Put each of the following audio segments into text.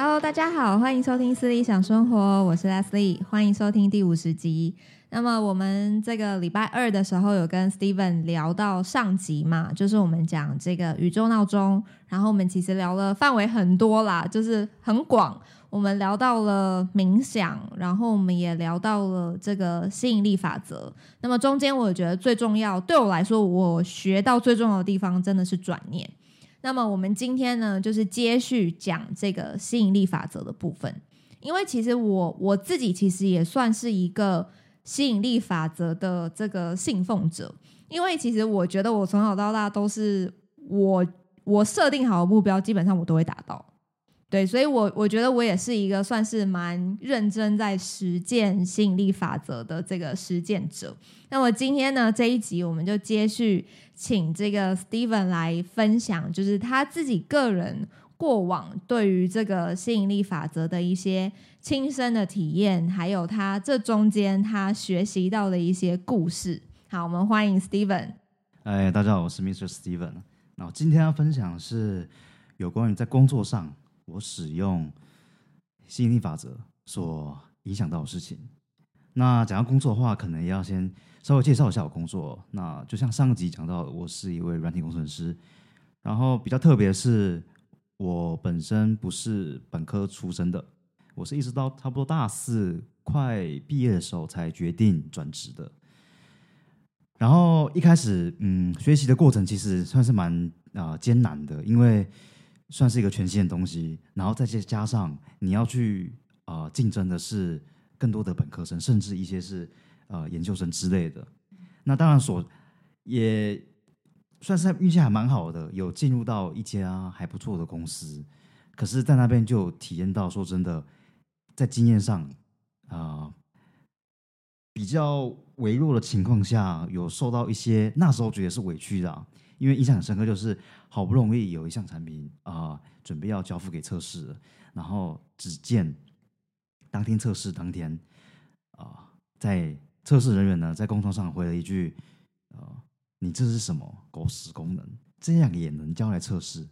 Hello，大家好，欢迎收听《私理想生活》，我是 Leslie，欢迎收听第五十集。那么我们这个礼拜二的时候有跟 Steven 聊到上集嘛，就是我们讲这个宇宙闹钟，然后我们其实聊了范围很多啦，就是很广。我们聊到了冥想，然后我们也聊到了这个吸引力法则。那么中间我觉得最重要，对我来说，我学到最重要的地方真的是转念。那么我们今天呢，就是接续讲这个吸引力法则的部分，因为其实我我自己其实也算是一个。吸引力法则的这个信奉者，因为其实我觉得我从小到大都是我我设定好的目标，基本上我都会达到。对，所以我我觉得我也是一个算是蛮认真在实践吸引力法则的这个实践者。那么今天呢，这一集我们就接续请这个 Steven 来分享，就是他自己个人。过往对于这个吸引力法则的一些亲身的体验，还有他这中间他学习到的一些故事。好，我们欢迎 Steven。哎，大家好，我是 Mr. Steven。那我今天要分享是有关于在工作上我使用吸引力法则所影响到的事情。那讲到工作的话，可能要先稍微介绍一下我工作。那就像上集讲到，我是一位软体工程师，然后比较特别是。我本身不是本科出身的，我是一直到差不多大四快毕业的时候才决定转职的。然后一开始，嗯，学习的过程其实算是蛮啊、艰难的，因为算是一个全新的东西，然后再加上你要去啊、呃、竞争的是更多的本科生，甚至一些是呃研究生之类的。那当然所也。算是运气还蛮好的，有进入到一家还不错的公司，可是，在那边就体验到，说真的，在经验上啊、呃、比较微弱的情况下，有受到一些那时候觉得是委屈的、因为印象很深刻，就是好不容易有一项产品啊、呃、准备要交付给测试了，然后只见当天测试当天啊、呃，在测试人员呢在工作上回了一句啊。呃你这是什么狗屎功能？这样也能叫来测试？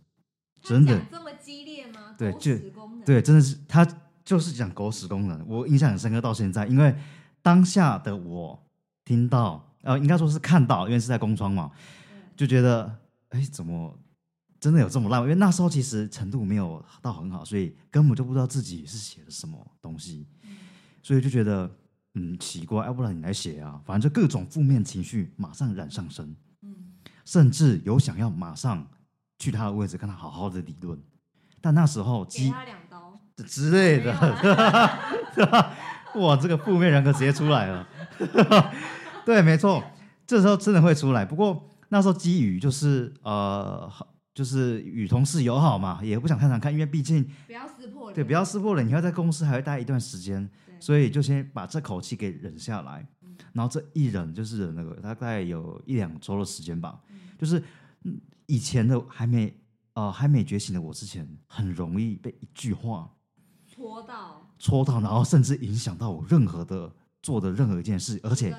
真的这么激烈吗？对，就对，真的是他就是讲狗屎功能。我印象很深刻到现在，因为当下的我听到，呃，应该说是看到，因为是在工窗嘛，就觉得，哎，怎么真的有这么烂？因为那时候其实程度没有到很好，所以根本就不知道自己是写的什么东西，所以就觉得。嗯，奇怪，要不然你来写啊？反正就各种负面情绪马上染上身，嗯，甚至有想要马上去他的位置跟他好好的理论，但那时候给他两刀之类的，哇，这个负面人格直接出来了，对，没错，这时候真的会出来。不过那时候基于就是呃，就是与同事友好嘛，也不想太难看，因为毕竟不要撕破脸，对，不要撕破脸，你要在公司还会待一段时间。所以就先把这口气给忍下来，然后这一忍就是忍那个大概有一两周的时间吧。就是以前的还没呃还没觉醒的我之前，很容易被一句话戳到，戳到，然后甚至影响到我任何的做的任何一件事。而且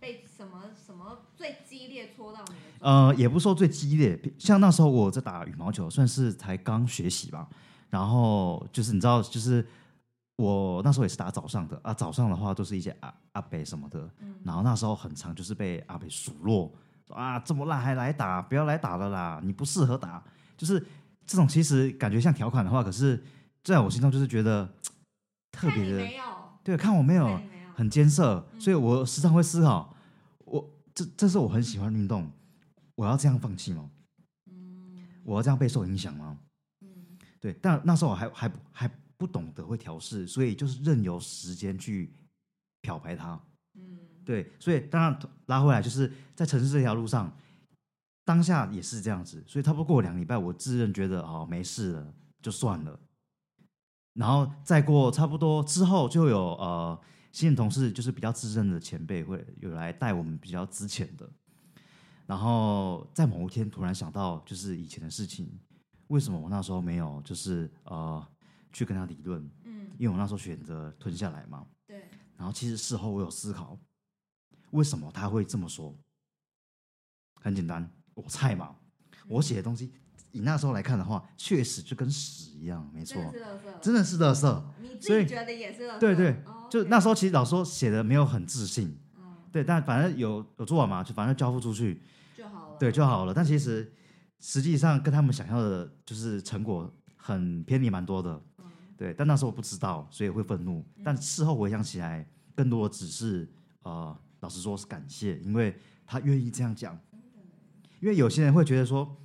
被什么什么最激烈戳到你？呃，也不说最激烈，像那时候我在打羽毛球，算是才刚学习吧。然后就是你知道，就是。我那时候也是打早上的啊，早上的话都是一些阿阿北什么的，嗯、然后那时候很常就是被阿北数落，说啊这么烂还来打，不要来打了啦，你不适合打，就是这种其实感觉像条款的话，可是在我心中就是觉得特别的，对，看我没有很艰涩，所以我时常会思考，我这这是我很喜欢运动，我要这样放弃吗？嗯、我要这样备受影响吗？嗯、对，但那时候我还还还。不懂得会调试，所以就是任由时间去漂白它。嗯，对，所以当然拉回来，就是在城市这条路上，当下也是这样子。所以差不多过两礼拜，我自认觉得哦没事了，就算了。然后再过差不多之后，就有呃新的同事，就是比较资深的前辈会有来带我们比较之前的。然后在某一天突然想到，就是以前的事情，为什么我那时候没有就是呃。去跟他理论，嗯，因为我那时候选择吞下来嘛，对。然后其实事后我有思考，为什么他会这么说？很简单，我菜嘛，我写的东西以那时候来看的话，确实就跟屎一样，没错，真的是垃圾，真的是垃圾。你自己觉得也是垃圾？对对，哦、就那时候其实老师写的没有很自信，嗯、对，但反正有有做完嘛，就反正交付出去就好了，对就好了。但其实实际上跟他们想要的，就是成果很偏离蛮多的，嗯、对。但那时候我不知道，所以会愤怒。嗯、但事后回想起来，更多的只是呃，老实说是感谢，因为他愿意这样讲。因为有些人会觉得说，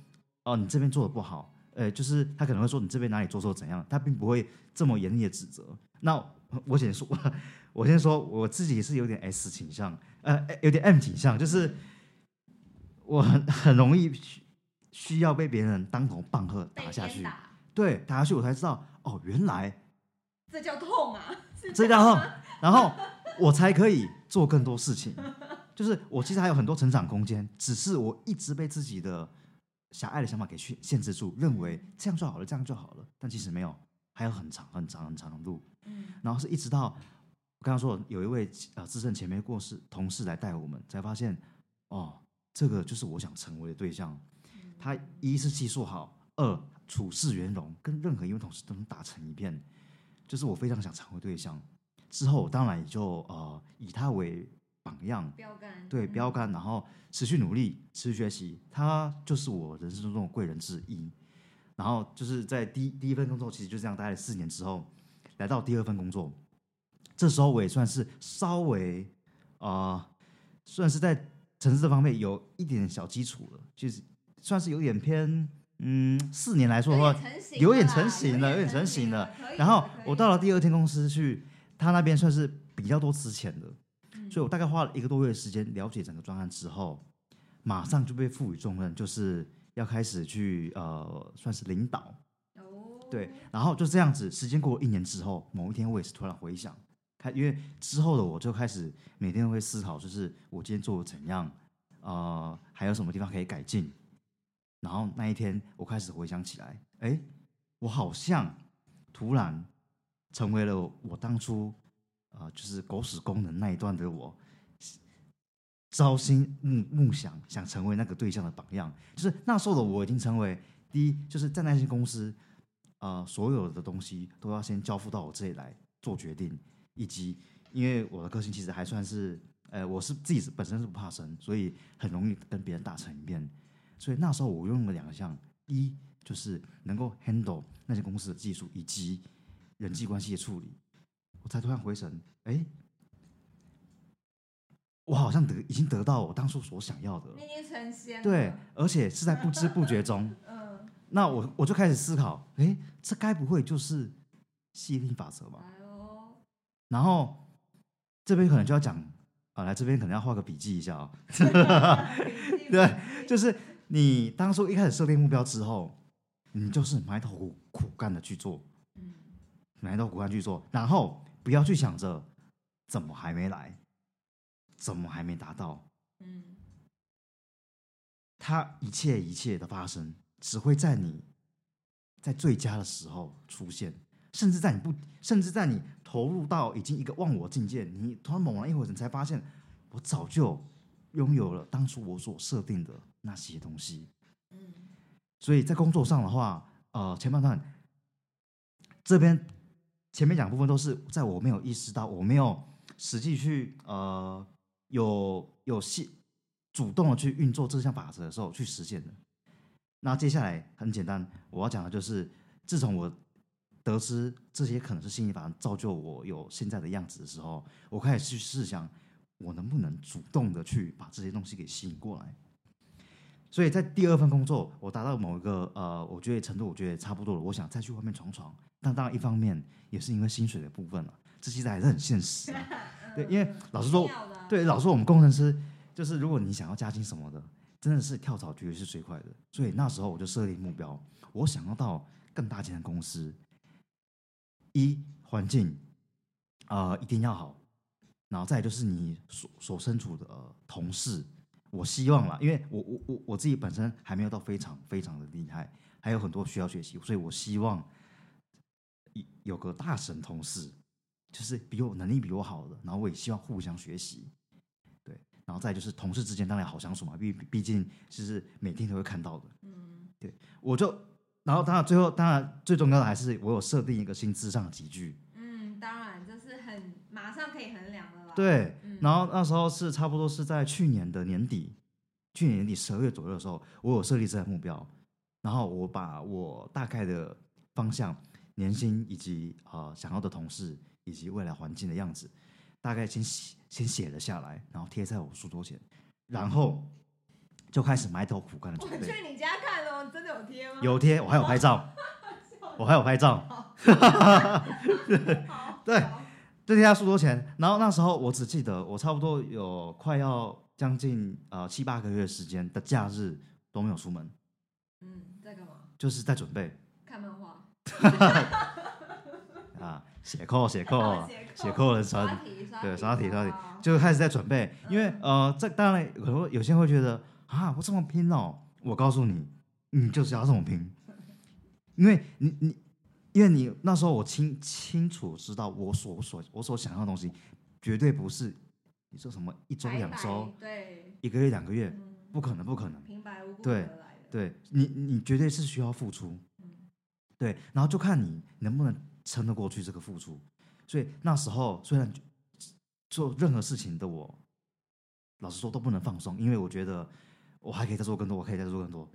哦，你这边做的不好，呃，就是他可能会说你这边哪里做错怎样，他并不会这么严厉的指责。那我先说，我先说我自己是有点 S 倾向，呃，有点 M 倾向，就是我很很容易需要被别人当头棒喝打下去，对，打下去我才知道，哦，原来这叫痛啊，这叫痛，然后我才可以做更多事情。就是我其实还有很多成长空间，只是我一直被自己的狭隘的想法给限限制住，认为这样就好了，这样就好了。但其实没有，还有很长很长很长的路。嗯，然后是一直到我刚刚说有一位呃资深前辈过世，同事来带我们，才发现哦，这个就是我想成为的对象。他一是技术好，二处事圆融，跟任何一位同事都能打成一片，就是我非常想成为对象。之后当然也就呃以他为。榜样，标杆对标杆，然后持续努力，持续学习，他就是我人生中的贵人之一。然后就是在第一第一份工作，其实就这样待了四年之后，来到第二份工作，这时候我也算是稍微啊、呃，算是在城市这方面有一点小基础了，就是算是有点偏嗯，四年来说的话，有点成型了，有点成型了。然后我到了第二天公司去，他那边算是比较多资钱的。所以我大概花了一个多月的时间了解整个专案之后，马上就被赋予重任，就是要开始去呃，算是领导。对，然后就这样子，时间过了一年之后，某一天我也是突然回想，开，因为之后的我就开始每天都会思考，就是我今天做的怎样，呃，还有什么地方可以改进。然后那一天我开始回想起来，哎，我好像突然成为了我当初。呃，就是狗屎工人那一段的我，朝心暮暮想，想成为那个对象的榜样。就是那时候的我已经成为第一，就是在那些公司，啊、呃，所有的东西都要先交付到我这里来做决定，以及因为我的个性其实还算是，呃，我是自己本身是不怕生，所以很容易跟别人打成一片。所以那时候我用了两项，一就是能够 handle 那些公司的技术以及人际关系的处理。我才突然回神，哎，我好像得已经得到我当初所想要的了。你已经成仙了。对，而且是在不知不觉中。嗯。那我我就开始思考，哎，这该不会就是吸引力法则吧？哎。然后这边可能就要讲啊，来这边可能要画个笔记一下啊。对，就是你当初一开始设定目标之后，你就是埋头苦苦干的去做，嗯，埋头苦干去做，然后。不要去想着怎么还没来，怎么还没达到。嗯，它一切一切的发生，只会在你在最佳的时候出现，甚至在你不，甚至在你投入到已经一个忘我境界，你突然猛然一回神，才发现我早就拥有了当初我所设定的那些东西。嗯，所以在工作上的话，呃，前半段这边。前面两部分都是在我没有意识到，我没有实际去呃有有系主动的去运作这项法则的时候去实现的。那接下来很简单，我要讲的就是，自从我得知这些可能是吸引力法则造就我有现在的样子的时候，我开始去试想，我能不能主动的去把这些东西给吸引过来。所以在第二份工作，我达到某一个呃，我觉得程度，我觉得差不多了，我想再去外面闯闯。但当然，一方面也是因为薪水的部分了，这其实还是很现实啊。对，因为老实说，对老实说，我们工程师就是，如果你想要加薪什么的，真的是跳槽绝对是最快的。所以那时候我就设定目标，我想要到更大间的公司，一环境啊、呃、一定要好，然后再就是你所所身处的、同事，我希望啦，因为我我我我自己本身还没有到非常非常的厉害，还有很多需要学习，所以我希望。有个大神同事，就是比我能力比我好的，然后我也希望互相学习，然后再就是同事之间当然好相处嘛，毕毕竟就是每天都会看到的，嗯，对，我就，然后当然最后当然最重要的还是我有设定一个薪资上的集聚。嗯，当然这是很马上可以衡量的啦。对，嗯、然后那时候是差不多是在去年的年底，去年年底十二月左右的时候，我有设立这个目标，然后我把我大概的方向、年薪以及呃想要的同事以及未来环境的样子，大概先写先写了下来，然后贴在我书桌前，然后就开始埋头苦干的准备。我去你家看了，真的有贴吗？有贴，我还有拍照，我还有拍照。对，就贴在书桌前。然后那时候我只记得，我差不多有快要将近呃七八个月时间的假日都没有出门。嗯，在干嘛？就是在准备看漫画。啊，写扣写扣写扣人生，对，刷题刷题，就开始在准备。因为呃，这当然可能有些人会觉得啊，我这么拼哦。我告诉你，你就是要这么拼，因为你你，因为你那时候我清清楚知道我所所我所想要的东西，绝对不是你说什么一周两周，对，一个月两个月，不可能不可能，平白无故对对，你你绝对是需要付出。对，然后就看你能不能撑得过去这个付出。所以那时候虽然做任何事情的我，老实说都不能放松，因为我觉得我还可以再做更多，我可以再做更多。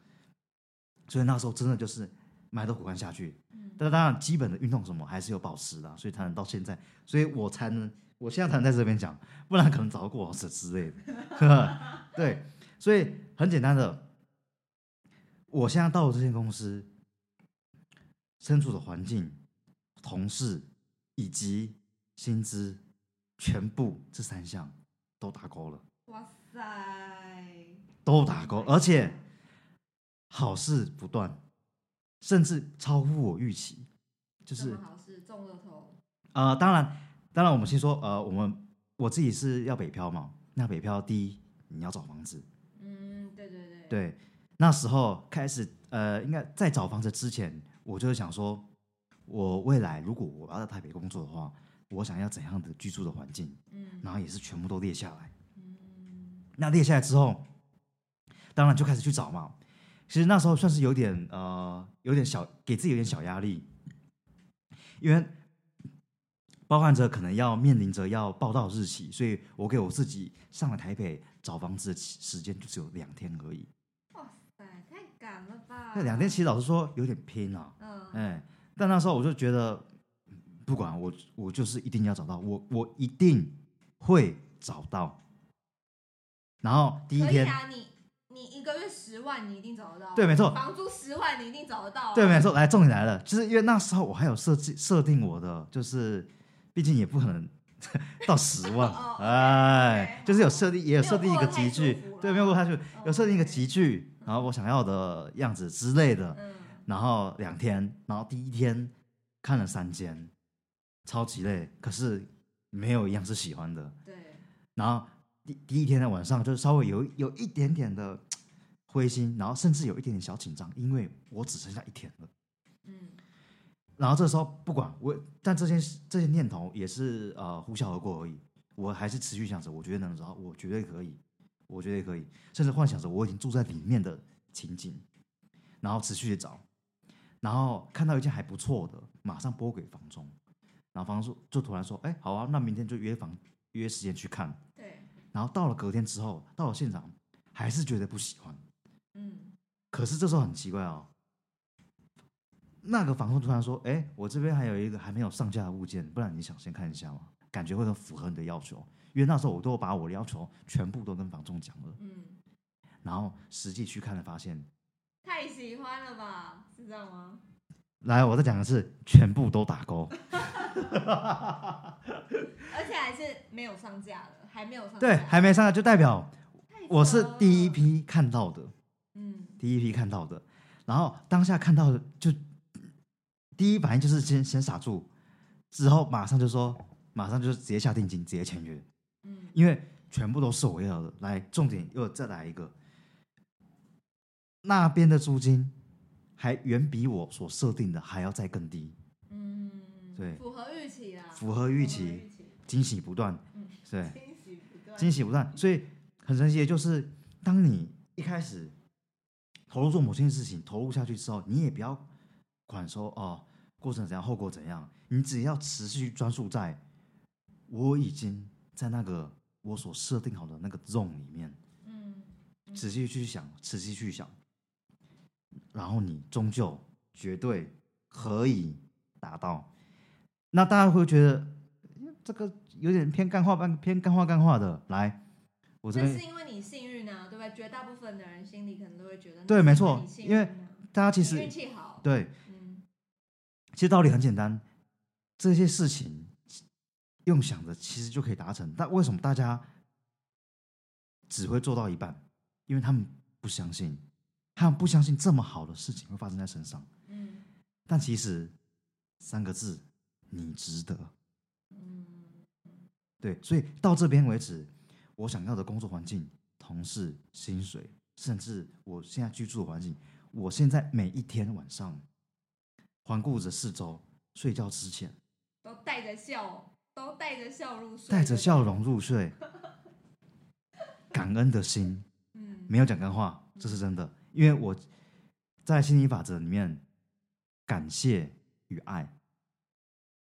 所以那时候真的就是埋头苦干下去。但当然，基本的运动什么还是有保持的，所以才能到现在，所以我才能我现在才能在这边讲，不然可能早就过劳死之类的。对，所以很简单的，我现在到了这间公司。身处的环境、同事以及薪资，全部这三项都打勾了。哇塞！都打勾，而且好事不断，甚至超乎我预期。就是好事中了头。呃，当然，当然，我们先说，呃，我们我自己是要北漂嘛。那北漂第一，你要找房子。嗯，对对对。对，那时候开始，呃，应该在找房子之前。我就是想说，我未来如果我要在台北工作的话，我想要怎样的居住的环境？嗯，然后也是全部都列下来。嗯，那列下来之后，当然就开始去找嘛。其实那时候算是有点呃，有点小，给自己有点小压力，因为包含着可能要面临着要报到日期，所以我给我自己上了台北找房子的时间就只有两天而已。哇塞，太赶了吧！那两天其实老实说有点拼啊。嗯哎，但那时候我就觉得，不管我，我就是一定要找到我，我一定会找到。然后第一天，啊、你你一个月十万，你一定找得到。对，没错。房租十万，你一定找得到、啊。对，没错。来，重点来了，就是因为那时候我还有设计设定我的，就是毕竟也不可能 到十万，哎，就是有设定，也有设定一个级距，对，没有过太久，有设定一个级距，然后我想要的样子之类的。嗯然后两天，然后第一天看了三间，超级累，可是没有一样是喜欢的。对。然后第第一天的晚上就稍微有有一点点的灰心，然后甚至有一点点小紧张，因为我只剩下一天了。嗯。然后这时候不管我，但这些这些念头也是呃呼啸而过而已。我还是持续想着，我觉得能找到，我绝对可以，我绝对可以，甚至幻想着我已经住在里面的情景，然后持续的找。然后看到一件还不错的，马上拨给房东，然后房东就突然说：“哎，好啊，那明天就约房约时间去看。”对。然后到了隔天之后，到了现场，还是觉得不喜欢。嗯。可是这时候很奇怪哦，那个房东突然说：“哎，我这边还有一个还没有上架的物件，不然你想先看一下吗？感觉会很符合你的要求。因为那时候我都把我的要求全部都跟房东讲了。嗯。然后实际去看了，发现。太喜欢了吧？是这样吗？来，我再讲一次，全部都打勾，而且还是没有上架的，还没有上架。对，还没上架，就代表我是第一批看到的，嗯，第一批看到的。然后当下看到的，就第一反应就是先先傻住，之后马上就说，马上就直接下定金，直接签约，嗯，因为全部都是我要的。来，重点又再来一个。那边的租金还远比我所设定的还要再更低，嗯，对，符合预期啊，符合预期，惊喜不断，对，惊喜不断，惊喜不断，所以很神奇的就是，当你一开始投入做某件事情，投入下去之后，你也不要管说哦，过程怎样，后果怎样，你只要持续专注在，我已经在那个我所设定好的那个 zone 里面，嗯，仔细去想，仔细去想，然后你终究绝对可以达到。那大家会觉得这个有点偏干话，半偏干话干话的，来。我这边是因为你幸运啊，对不对？绝大部分的人心里可能都会觉得对，没错，因为大家其实运气好，对，嗯，其实道理很简单，这些事情用想着其实就可以达成，但为什么大家只会做到一半？因为他们不相信，他们不相信这么好的事情会发生在身上，嗯，但其实三个字，你值得，嗯，对，所以到这边为止。我想要的工作环境、同事、薪水，甚至我现在居住的环境，我现在每一天晚上环顾着四周，睡觉之前都带着笑，都带着笑入睡，带着笑容入睡，感恩的心，嗯，没有讲干话，这是真的，因为我在心理法则里面，感谢与爱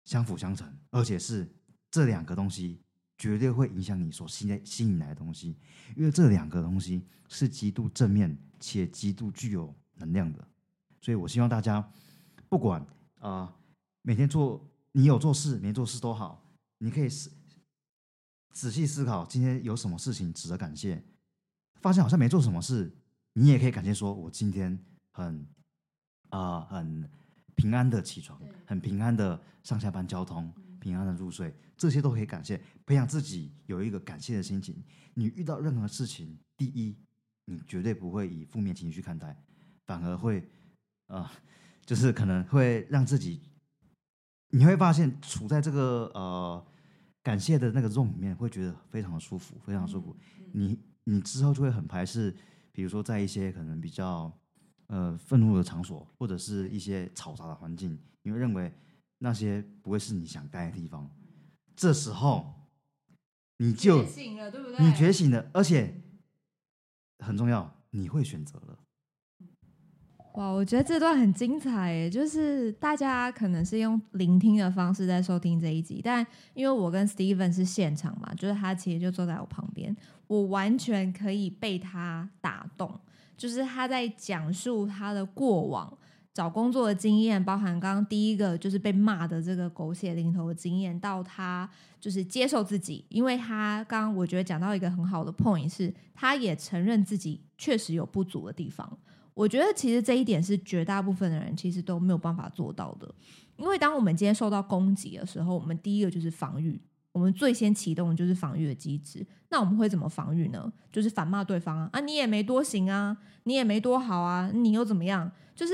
相辅相成，而且是这两个东西。绝对会影响你所吸引吸引来的东西，因为这两个东西是极度正面且极度具有能量的，所以我希望大家不管啊、每天做你有做事没做事都好，你可以思仔细思考今天有什么事情值得感谢，发现好像没做什么事，你也可以感谢说，我今天很啊、呃、很平安的起床，很平安的上下班交通。平安的入睡，这些都可以感谢，培养自己有一个感谢的心情。你遇到任何事情，第一，你绝对不会以负面情绪看待，反而会，啊、呃，就是可能会让自己，你会发现处在这个呃感谢的那个 zone 里面，会觉得非常的舒服，非常舒服。你你之后就会很排斥，比如说在一些可能比较呃愤怒的场所，或者是一些嘈杂的环境，你会认为。那些不会是你想待的地方，这时候你就觉醒了，对不对？你觉醒了，而且很重要，你会选择了。哇，我觉得这段很精彩耶，就是大家可能是用聆听的方式在收听这一集，但因为我跟 Steven 是现场嘛，就是他其实就坐在我旁边，我完全可以被他打动，就是他在讲述他的过往。找工作的经验，包含刚刚第一个就是被骂的这个狗血淋头的经验，到他就是接受自己，因为他刚刚我觉得讲到一个很好的 point 是，他也承认自己确实有不足的地方。我觉得其实这一点是绝大部分的人其实都没有办法做到的，因为当我们今天受到攻击的时候，我们第一个就是防御，我们最先启动的就是防御的机制。那我们会怎么防御呢？就是反骂对方啊，啊你也没多行啊，你也没多好啊，你又怎么样？就是。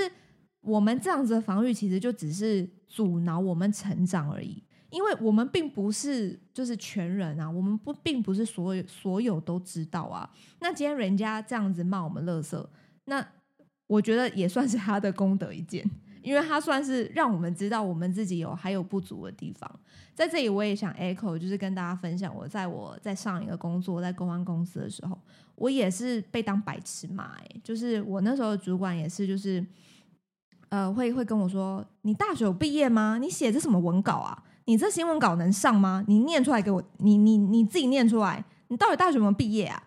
我们这样子的防御，其实就只是阻挠我们成长而已，因为我们并不是就是全人啊，我们不并不是所有所有都知道啊。那今天人家这样子骂我们垃圾，那我觉得也算是他的功德一件，因为他算是让我们知道我们自己有还有不足的地方。在这里，我也想 echo，就是跟大家分享，我在我在上一个工作在公关公司的时候，我也是被当白痴骂，哎，就是我那时候的主管也是，就是。呃，会会跟我说，你大学有毕业吗？你写这什么文稿啊？你这新闻稿能上吗？你念出来给我，你你你自己念出来，你到底大学有没有毕业啊？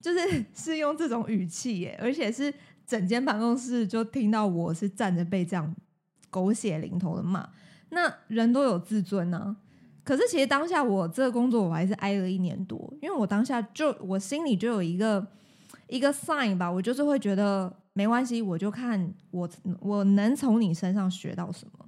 就是 是用这种语气耶，而且是整间办公室就听到我是站着被这样狗血淋头的骂。那人都有自尊呢、啊，可是其实当下我这个工作我还是挨了一年多，因为我当下就我心里就有一个一个 sign 吧，我就是会觉得。没关系，我就看我我能从你身上学到什么，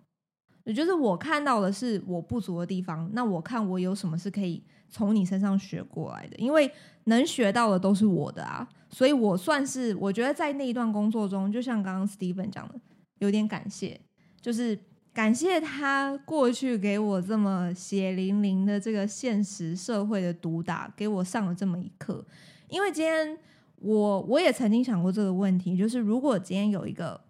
也就是我看到的是我不足的地方，那我看我有什么是可以从你身上学过来的，因为能学到的都是我的啊，所以我算是我觉得在那一段工作中，就像刚刚 Steven 讲的，有点感谢，就是感谢他过去给我这么血淋淋的这个现实社会的毒打，给我上了这么一课，因为今天。我我也曾经想过这个问题，就是如果今天有一个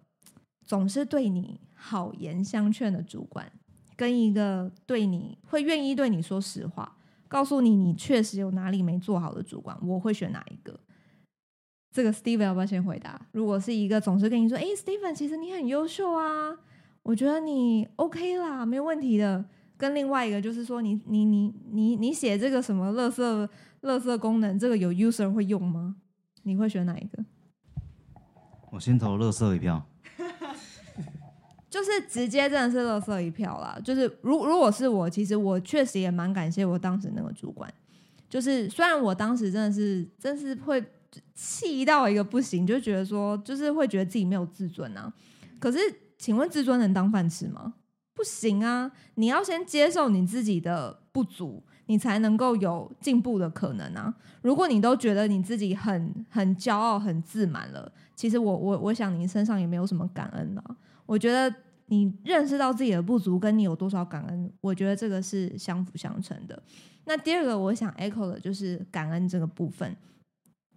总是对你好言相劝的主管，跟一个对你会愿意对你说实话，告诉你你确实有哪里没做好的主管，我会选哪一个？这个 Steven 要不要先回答？如果是一个总是跟你说，哎，Steven，其实你很优秀啊，我觉得你 OK 啦，没有问题的。跟另外一个就是说你，你你你你写这个什么垃圾垃圾功能，这个有 user 会用吗？你会选哪一个？我先投垃圾一票。就是直接真的是垃圾一票啦。就是如如果是我，其实我确实也蛮感谢我当时那个主管。就是虽然我当时真的是真是会气到一个不行，就觉得说就是会觉得自己没有自尊啊。可是请问自尊能当饭吃吗？不行啊！你要先接受你自己的不足，你才能够有进步的可能啊。如果你都觉得你自己很很骄傲、很自满了，其实我我我想你身上也没有什么感恩了。我觉得你认识到自己的不足，跟你有多少感恩，我觉得这个是相辅相成的。那第二个我想 echo 的就是感恩这个部分。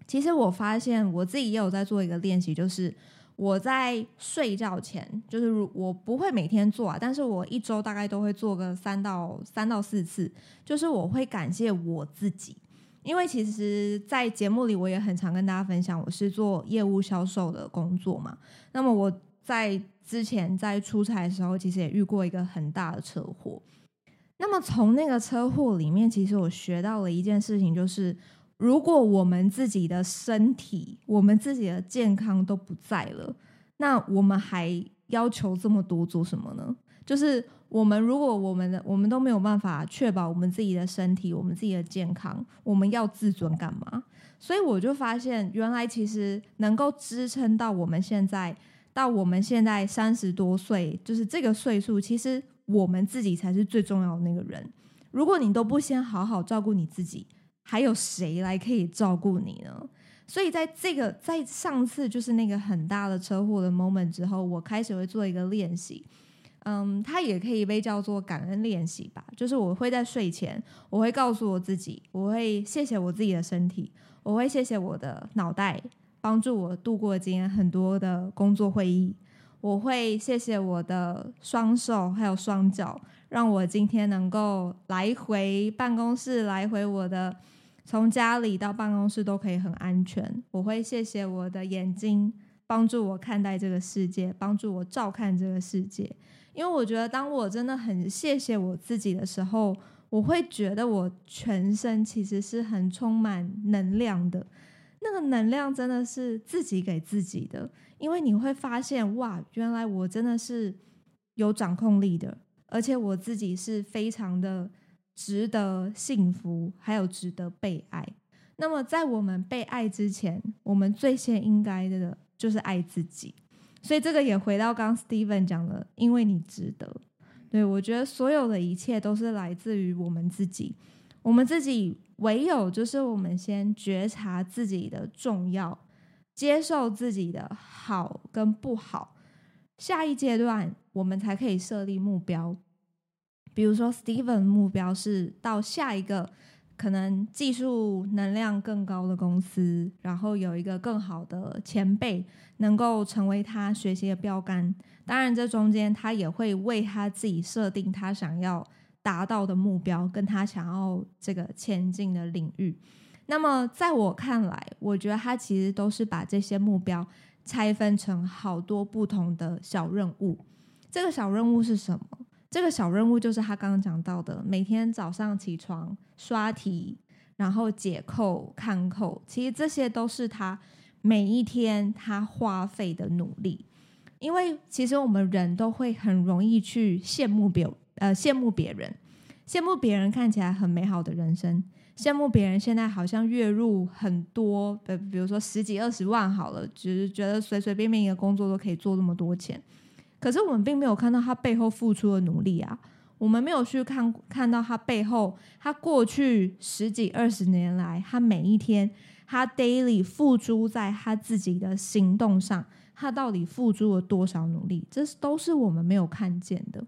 其实我发现我自己也有在做一个练习，就是我在睡觉前，就是我不会每天做啊，但是我一周大概都会做个三到三到四次，就是我会感谢我自己，因为其实，在节目里我也很常跟大家分享，我是做业务销售的工作嘛，那么我在之前在出差的时候，其实也遇过一个很大的车祸。那么从那个车祸里面，其实我学到了一件事情，就是如果我们自己的身体、我们自己的健康都不在了，那我们还要求这么多做什么呢？就是我们如果我们的我们都没有办法确保我们自己的身体、我们自己的健康，我们要自尊干嘛？所以我就发现，原来其实能够支撑到我们现在，到我们现在三十多岁，就是这个岁数，其实。我们自己才是最重要的那个人。如果你都不先好好照顾你自己，还有谁来可以照顾你呢？所以在这个在上次就是那个很大的车祸的 moment 之后，我开始会做一个练习。嗯，它也可以被叫做感恩练习吧。就是我会在睡前，我会告诉我自己，我会谢谢我自己的身体，我会谢谢我的脑袋，帮助我度过今天很多的工作会议。我会谢谢我的双手还有双脚，让我今天能够来回办公室，来回我的从家里到办公室都可以很安全。我会谢谢我的眼睛，帮助我看待这个世界，帮助我照看这个世界。因为我觉得，当我真的很谢谢我自己的时候，我会觉得我全身其实是很充满能量的。那个能量真的是自己给自己的，因为你会发现，哇，原来我真的是有掌控力的，而且我自己是非常的值得幸福，还有值得被爱。那么，在我们被爱之前，我们最先应该的就是爱自己。所以，这个也回到刚 Steven 讲的，因为你值得。对，我觉得所有的一切都是来自于我们自己，我们自己。唯有就是我们先觉察自己的重要，接受自己的好跟不好，下一阶段我们才可以设立目标。比如说，Steven 目标是到下一个可能技术能量更高的公司，然后有一个更好的前辈能够成为他学习的标杆。当然，这中间他也会为他自己设定他想要。达到的目标跟他想要这个前进的领域，那么在我看来，我觉得他其实都是把这些目标拆分成好多不同的小任务。这个小任务是什么？这个小任务就是他刚刚讲到的，每天早上起床刷题，然后解扣、看扣，其实这些都是他每一天他花费的努力。因为其实我们人都会很容易去羡慕别人。呃，羡慕别人，羡慕别人看起来很美好的人生，羡慕别人现在好像月入很多，呃，比如说十几二十万好了，只是觉得随随便便一个工作都可以做这么多钱。可是我们并没有看到他背后付出的努力啊，我们没有去看看到他背后，他过去十几二十年来，他每一天，他 daily 付出在他自己的行动上，他到底付出了多少努力？这都是我们没有看见的。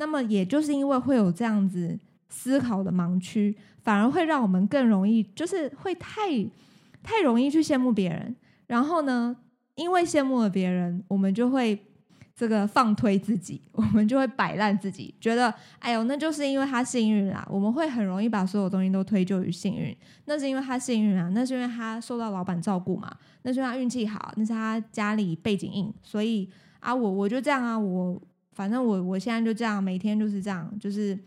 那么，也就是因为会有这样子思考的盲区，反而会让我们更容易，就是会太太容易去羡慕别人。然后呢，因为羡慕了别人，我们就会这个放推自己，我们就会摆烂自己，觉得哎呦，那就是因为他幸运啦。我们会很容易把所有东西都推就于幸运，那是因为他幸运啊，那是因为他受到老板照顾嘛，那是因为他运气好，那是他家里背景硬，所以啊，我我就这样啊，我反正我我现在就这样，每天就是这样，就是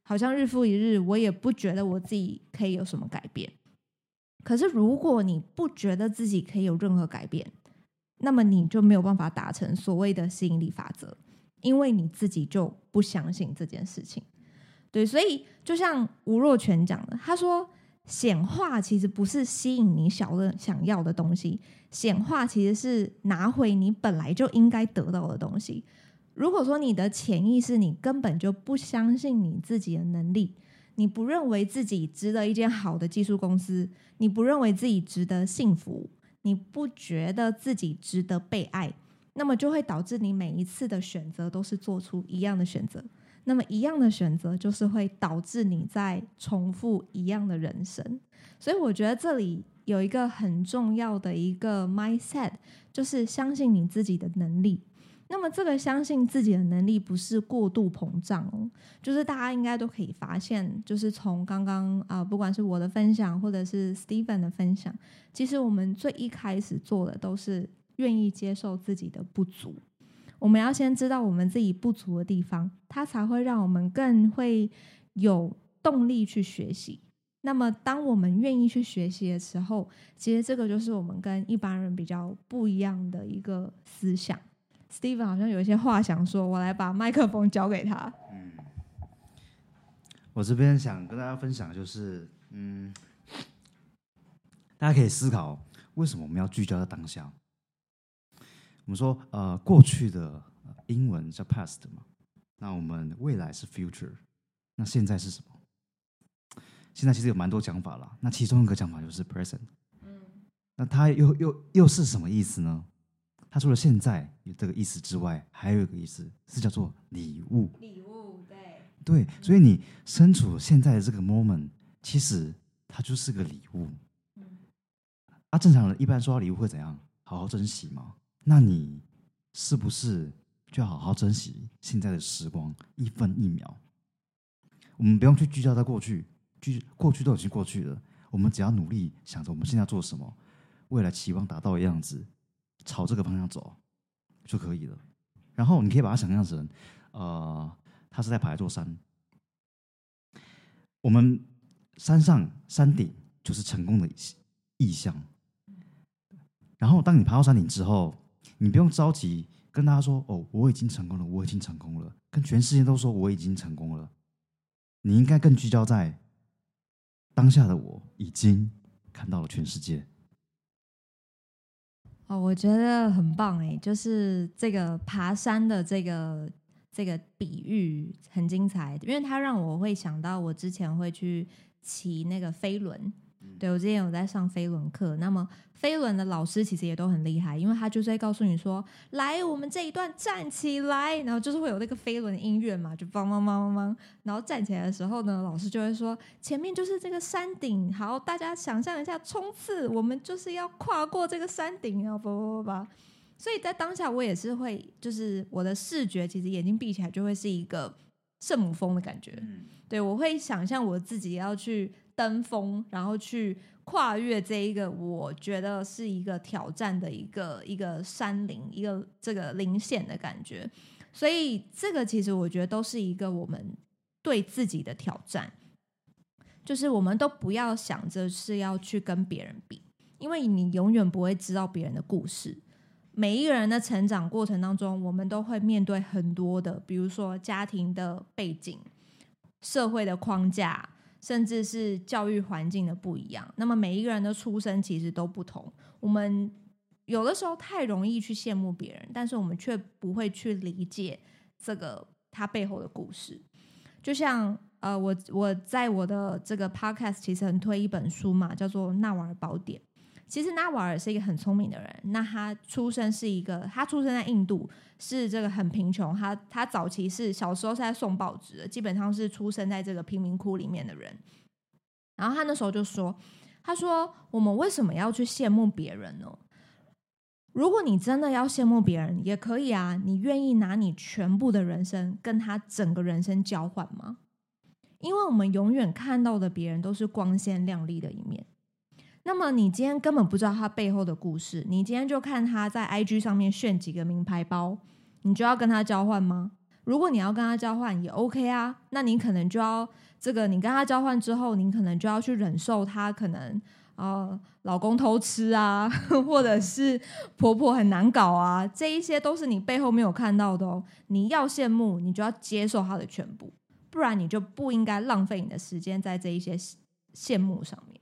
好像日复一日，我也不觉得我自己可以有什么改变。可是如果你不觉得自己可以有任何改变，那么你就没有办法达成所谓的吸引力法则，因为你自己就不相信这件事情。对，所以就像吴若权讲的，他说显化其实不是吸引你小的想要的东西，显化其实是拿回你本来就应该得到的东西。如果说你的潜意识你根本就不相信你自己的能力，你不认为自己值得一间好的技术公司，你不认为自己值得幸福。你不觉得自己值得被爱，那么就会导致你每一次的选择都是做出一样的选择。那么一样的选择就是会导致你在重复一样的人生。所以我觉得这里有一个很重要的一个 mindset，就是相信你自己的能力。那么这个相信自己的能力不是过度膨胀哦，就是大家应该都可以发现，就是从刚刚啊，不管是我的分享或者是 Steven 的分享，其实我们最一开始做的都是愿意接受自己的不足。我们要先知道我们自己不足的地方，它才会让我们更会有动力去学习。那么当我们愿意去学习的时候，其实这个就是我们跟一般人比较不一样的一个思想。Steven 好像有一些话想说，我来把麦克风交给他。嗯，我这边想跟大家分享，就是嗯，大家可以思考，为什么我们要聚焦在当下？我们说，呃，过去的英文叫 past 嘛，那我们未来是 future，那现在是什么？现在其实有蛮多讲法了，那其中一个讲法就是 present。嗯，那它又又又是什么意思呢？它除了现在有这个意思之外，还有一个意思是叫做礼物。礼物，对。对，所以你身处现在的这个 moment，其实它就是个礼物。嗯。啊，正常人一般收到礼物会怎样？好好珍惜吗？那你是不是就要好好珍惜现在的时光，一分一秒？我们不用去聚焦在过去，聚过去都已经过去了。我们只要努力想着我们现在做什么，未来期望达到的样子。朝这个方向走就可以了。然后你可以把它想象成，呃，它是在爬一座山。我们山上山顶就是成功的意象。然后当你爬到山顶之后，你不用着急跟大家说：“哦，我已经成功了，我已经成功了。”跟全世界都说我已经成功了。你应该更聚焦在当下的我已经看到了全世界。哦，我觉得很棒哎，就是这个爬山的这个这个比喻很精彩，因为它让我会想到我之前会去骑那个飞轮。对，我之前有在上飞轮课，那么飞轮的老师其实也都很厉害，因为他就是会告诉你说，来，我们这一段站起来，然后就是会有那个飞轮音乐嘛，就梆梆梆梆梆，然后站起来的时候呢，老师就会说，前面就是这个山顶，好，大家想象一下冲刺，我们就是要跨过这个山顶，然后不不不吧，所以在当下我也是会，就是我的视觉其实眼睛闭起来就会是一个圣母峰的感觉，嗯、对，我会想象我自己要去。登峰，然后去跨越这一个，我觉得是一个挑战的一个一个山林，一个这个棱线的感觉。所以这个其实我觉得都是一个我们对自己的挑战，就是我们都不要想着是要去跟别人比，因为你永远不会知道别人的故事。每一个人的成长过程当中，我们都会面对很多的，比如说家庭的背景、社会的框架。甚至是教育环境的不一样，那么每一个人的出生其实都不同。我们有的时候太容易去羡慕别人，但是我们却不会去理解这个他背后的故事。就像呃，我我在我的这个 podcast 其实很推一本书嘛，叫做《纳瓦尔宝典》。其实纳瓦尔是一个很聪明的人，那他出生是一个，他出生在印度，是这个很贫穷。他他早期是小时候是在送报纸的，基本上是出生在这个贫民窟里面的人。然后他那时候就说：“他说我们为什么要去羡慕别人呢？如果你真的要羡慕别人，也可以啊。你愿意拿你全部的人生跟他整个人生交换吗？因为我们永远看到的别人都是光鲜亮丽的一面。那么你今天根本不知道他背后的故事，你今天就看他在 IG 上面炫几个名牌包，你就要跟他交换吗？如果你要跟他交换也 OK 啊，那你可能就要这个，你跟他交换之后，你可能就要去忍受他可能。呃，老公偷吃啊，或者是婆婆很难搞啊，这一些都是你背后没有看到的哦。你要羡慕，你就要接受他的全部，不然你就不应该浪费你的时间在这一些羡慕上面。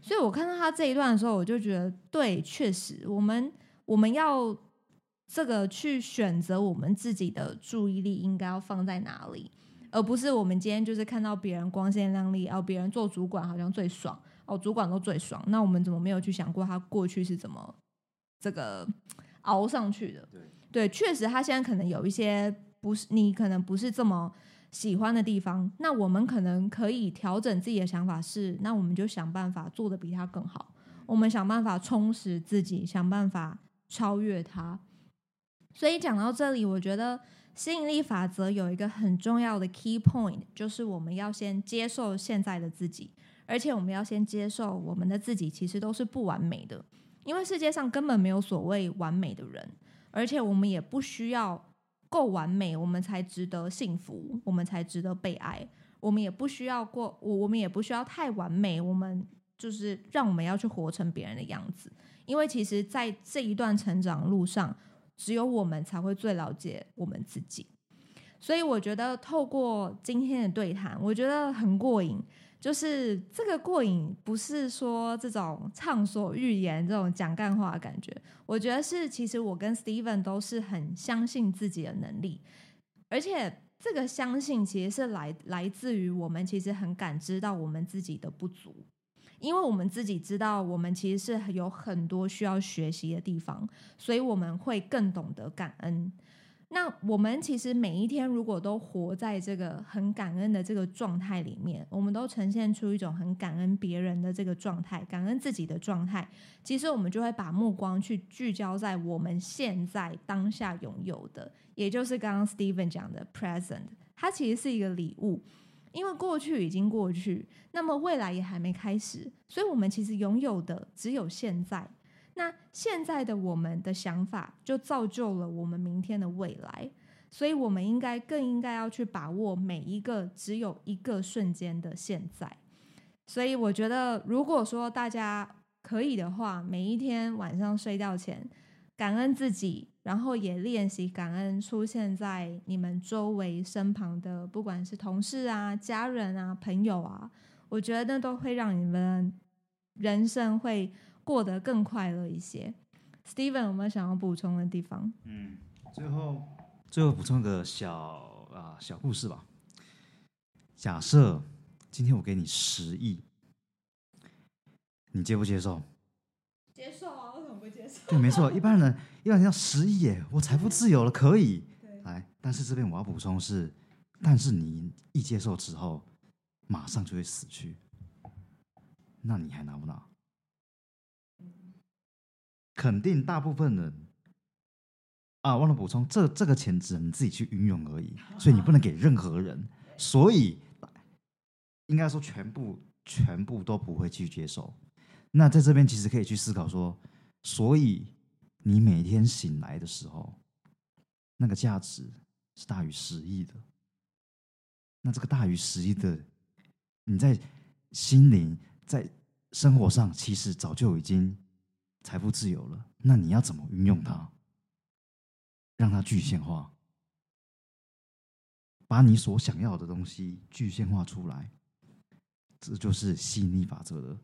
所以我看到他这一段的时候，我就觉得，对，确实，我们我们要这个去选择我们自己的注意力应该要放在哪里，而不是我们今天就是看到别人光鲜亮丽，哦，别人做主管好像最爽。哦，主管都最爽，那我们怎么没有去想过他过去是怎么这个熬上去的？对，对，确实他现在可能有一些不是你可能不是这么喜欢的地方，那我们可能可以调整自己的想法是，那我们就想办法做得比他更好，我们想办法充实自己，想办法超越他。所以讲到这里，我觉得吸引力法则有一个很重要的 key point，就是我们要先接受现在的自己。而且我们要先接受，我们的自己其实都是不完美的，因为世界上根本没有所谓完美的人，而且我们也不需要够完美，我们才值得幸福，我们才值得被爱。我们也不需要过，我我们也不需要太完美，我们就是让我们要去活成别人的样子，因为其实，在这一段成长路上，只有我们才会最了解我们自己。所以，我觉得透过今天的对谈，我觉得很过瘾。就是这个过瘾，不是说这种畅所欲言、这种讲干话的感觉。我觉得是，其实我跟 Steven 都是很相信自己的能力，而且这个相信其实是来来自于我们其实很感知到我们自己的不足，因为我们自己知道我们其实是有很多需要学习的地方，所以我们会更懂得感恩。那我们其实每一天如果都活在这个很感恩的这个状态里面，我们都呈现出一种很感恩别人的这个状态，感恩自己的状态，其实我们就会把目光去聚焦在我们现在当下拥有的，也就是刚刚 Steven 讲的 present，它其实是一个礼物，因为过去已经过去，那么未来也还没开始，所以我们其实拥有的只有现在。那现在的我们的想法，就造就了我们明天的未来，所以我们应该更应该要去把握每一个只有一个瞬间的现在。所以我觉得，如果说大家可以的话，每一天晚上睡觉前，感恩自己，然后也练习感恩出现在你们周围身旁的，不管是同事啊、家人啊、朋友啊，我觉得那都会让你们人生会。过得更快乐一些。Steven 有没有想要补充的地方？嗯，最后最后补充个小啊、呃、小故事吧。假设今天我给你十亿，你接不接受？接受啊，为什么不接受？对，没错，一般人一般人要十亿耶，我财富自由了，可以。来，但是这边我要补充是，但是你一接受之后，马上就会死去，那你还拿不拿？肯定大部分人啊，忘了补充，这这个钱只能自己去运用而已，所以你不能给任何人，所以应该说全部全部都不会去接受。那在这边其实可以去思考说，所以你每天醒来的时候，那个价值是大于十亿的。那这个大于十亿的，你在心灵在生活上其实早就已经。财富自由了，那你要怎么运用它？让它具现化，把你所想要的东西具现化出来，这就是吸引力法则的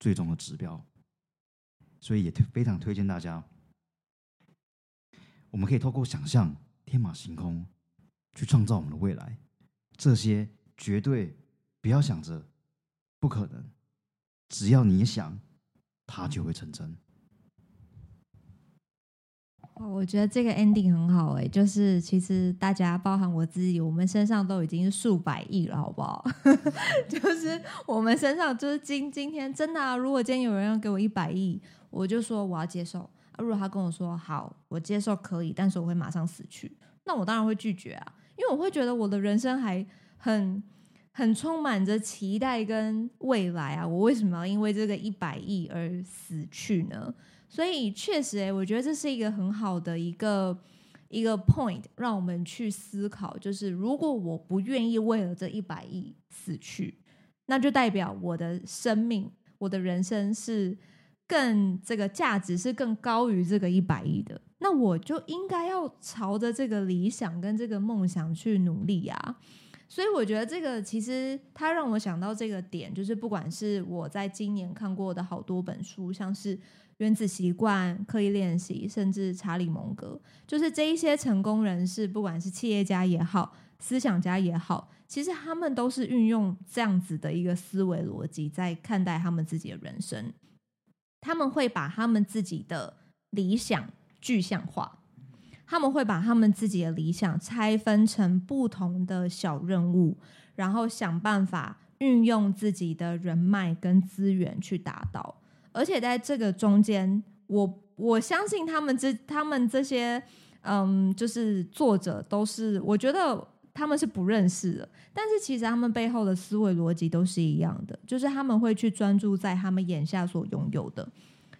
最终的指标。所以也非常推荐大家，我们可以透过想象天马行空去创造我们的未来。这些绝对不要想着不可能，只要你想，它就会成真。哦我觉得这个 ending 很好哎，就是其实大家包含我自己，我们身上都已经是数百亿了，好不好？就是我们身上就是今今天真的啊，如果今天有人要给我一百亿，我就说我要接受如果他跟我说好，我接受可以，但是我会马上死去，那我当然会拒绝啊，因为我会觉得我的人生还很很充满着期待跟未来啊，我为什么要因为这个一百亿而死去呢？所以确实，欸，我觉得这是一个很好的一个一个 point，让我们去思考，就是如果我不愿意为了这一百亿死去，那就代表我的生命，我的人生是更这个价值是更高于这个一百亿的，那我就应该要朝着这个理想跟这个梦想去努力啊。所以我觉得这个其实它让我想到这个点，就是不管是我在今年看过的好多本书，像是。原子习惯、刻意练习，甚至查理蒙格，就是这一些成功人士，不管是企业家也好，思想家也好，其实他们都是运用这样子的一个思维逻辑在看待他们自己的人生。他们会把他们自己的理想具象化，他们会把他们自己的理想拆分成不同的小任务，然后想办法运用自己的人脉跟资源去达到。而且在这个中间，我我相信他们这他们这些嗯，就是作者都是，我觉得他们是不认识的，但是其实他们背后的思维逻辑都是一样的，就是他们会去专注在他们眼下所拥有的，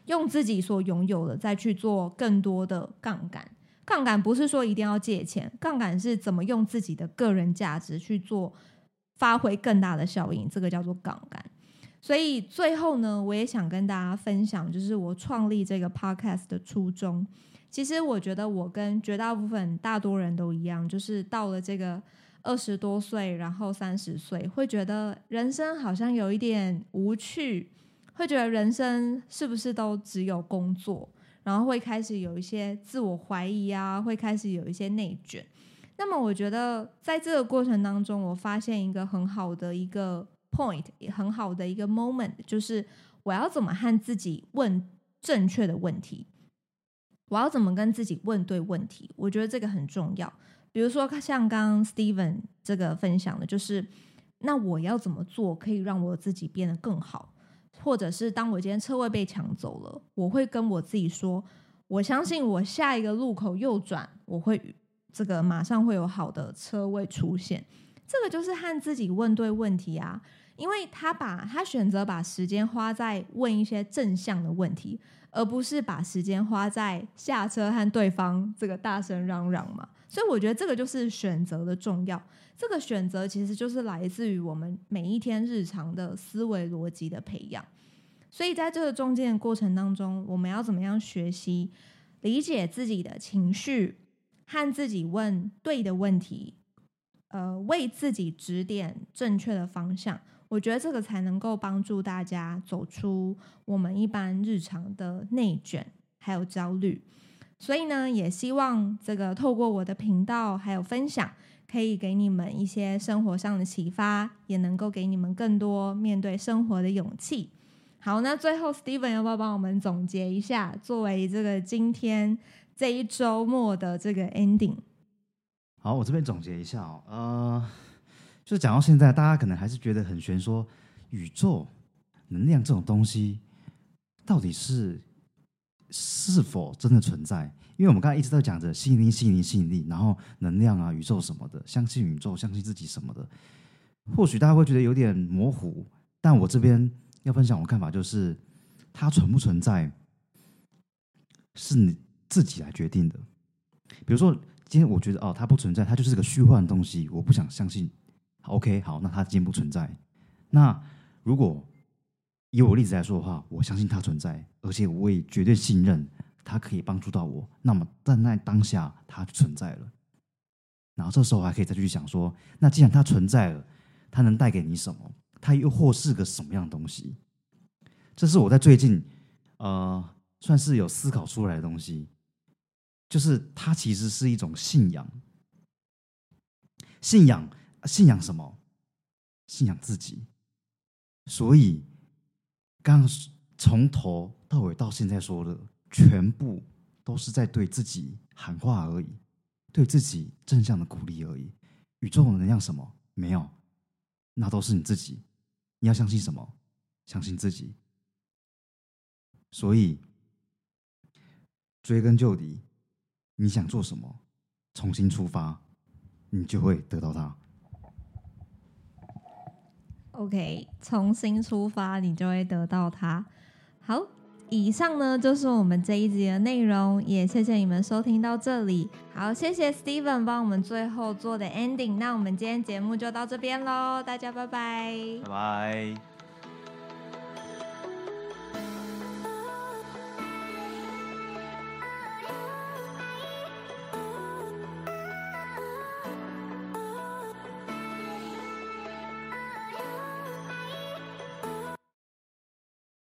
用自己所拥有的再去做更多的杠杆。杠杆不是说一定要借钱，杠杆是怎么用自己的个人价值去做发挥更大的效应，这个叫做杠杆。所以最后呢，我也想跟大家分享，就是我创立这个 podcast 的初衷。其实我觉得我跟绝大部分大多人都一样，就是到了这个二十多岁，然后三十岁，会觉得人生好像有一点无趣，会觉得人生是不是都只有工作，然后会开始有一些自我怀疑啊，会开始有一些内卷。那么我觉得在这个过程当中，我发现一个很好的一个。point 也很好的一个 moment，就是我要怎么和自己问正确的问题，我要怎么跟自己问对问题，我觉得这个很重要。比如说像刚刚 Steven 这个分享的，就是那我要怎么做可以让我自己变得更好，或者是当我今天车位被抢走了，我会跟我自己说，我相信我下一个路口右转，我会这个马上会有好的车位出现。这个就是和自己问对问题啊。因为他把他选择把时间花在问一些正向的问题，而不是把时间花在下车和对方这个大声嚷嚷嘛。所以我觉得这个就是选择的重要。这个选择其实就是来自于我们每一天日常的思维逻辑的培养。所以在这个中间的过程当中，我们要怎么样学习理解自己的情绪，和自己问对的问题，呃，为自己指点正确的方向。我觉得这个才能够帮助大家走出我们一般日常的内卷还有焦虑，所以呢，也希望这个透过我的频道还有分享，可以给你们一些生活上的启发，也能够给你们更多面对生活的勇气。好，那最后 Steven 要不要帮我们总结一下，作为这个今天这一周末的这个 ending？好，我这边总结一下哦，呃。就是讲到现在，大家可能还是觉得很玄，说宇宙能量这种东西到底是是否真的存在？因为我们刚才一直在讲着吸引力、吸引力、吸引力，然后能量啊、宇宙什么的，相信宇宙、相信自己什么的，或许大家会觉得有点模糊。但我这边要分享我看法，就是它存不存在是你自己来决定的。比如说，今天我觉得哦，它不存在，它就是个虚幻的东西，我不想相信。OK，好，那它今天不存在。那如果以我例子来说的话，我相信它存在，而且我也绝对信任它可以帮助到我。那么在那当下，它存在了。然后这时候还可以再去想说，那既然它存在了，它能带给你什么？它又或是个什么样的东西？这是我在最近呃，算是有思考出来的东西，就是它其实是一种信仰，信仰。信仰什么？信仰自己。所以，刚刚从头到尾到现在说的，全部都是在对自己喊话而已，对自己正向的鼓励而已。宇宙能量什么？没有，那都是你自己。你要相信什么？相信自己。所以，追根究底，你想做什么，重新出发，你就会得到它。OK，重新出发，你就会得到它。好，以上呢就是我们这一集的内容，也谢谢你们收听到这里。好，谢谢 Steven 帮我们最后做的 ending。那我们今天节目就到这边喽，大家拜拜，拜拜。